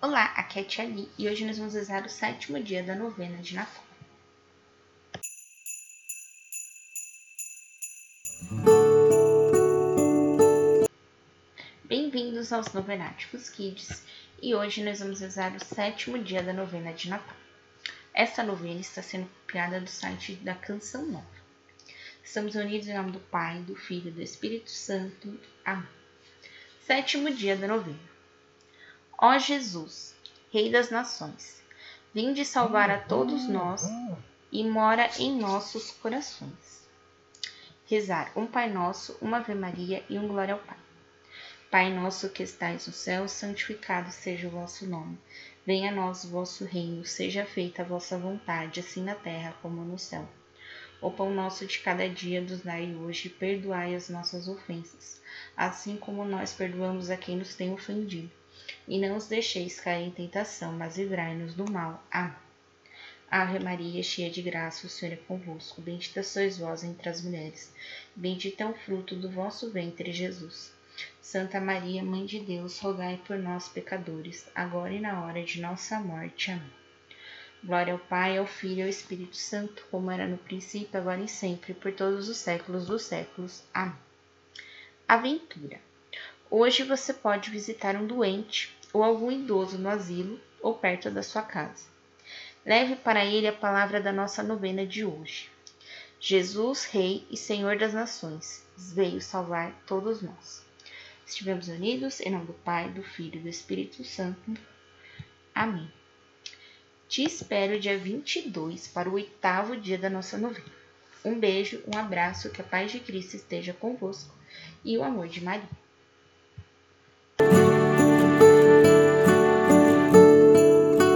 Olá, aqui é a Tia Li e hoje nós vamos rezar o sétimo dia da novena de Natal. Bem-vindos aos Novenáticos Kids e hoje nós vamos rezar o sétimo dia da novena de Natal. Esta novena está sendo copiada do site da Canção Nova. Estamos unidos em nome do Pai, do Filho e do Espírito Santo. Amém. Sétimo dia da novena. Ó Jesus, Rei das Nações, vinde salvar a todos nós e mora em nossos corações. Rezar um Pai Nosso, uma Ave Maria e um Glória ao Pai. Pai nosso que estais no céu, santificado seja o vosso nome. Venha a nós o vosso reino, seja feita a vossa vontade, assim na terra como no céu. O pão nosso de cada dia nos dai hoje, perdoai as nossas ofensas, assim como nós perdoamos a quem nos tem ofendido e não os deixeis cair em tentação, mas livrai-nos do mal. Amém. Ave Maria, cheia de graça, o Senhor é convosco. Bendita sois vós entre as mulheres. Bendito é o fruto do vosso ventre, Jesus. Santa Maria, Mãe de Deus, rogai por nós, pecadores, agora e na hora de nossa morte. Amém. Glória ao Pai, ao Filho e ao Espírito Santo, como era no princípio, agora e sempre, por todos os séculos dos séculos. Amém. Aventura. Hoje você pode visitar um doente ou algum idoso no asilo ou perto da sua casa. Leve para ele a palavra da nossa novena de hoje. Jesus, Rei e Senhor das Nações, veio salvar todos nós. Estivemos unidos em nome do Pai, do Filho e do Espírito Santo. Amém. Te espero dia 22 para o oitavo dia da nossa novena. Um beijo, um abraço, que a paz de Cristo esteja convosco e o amor de Maria.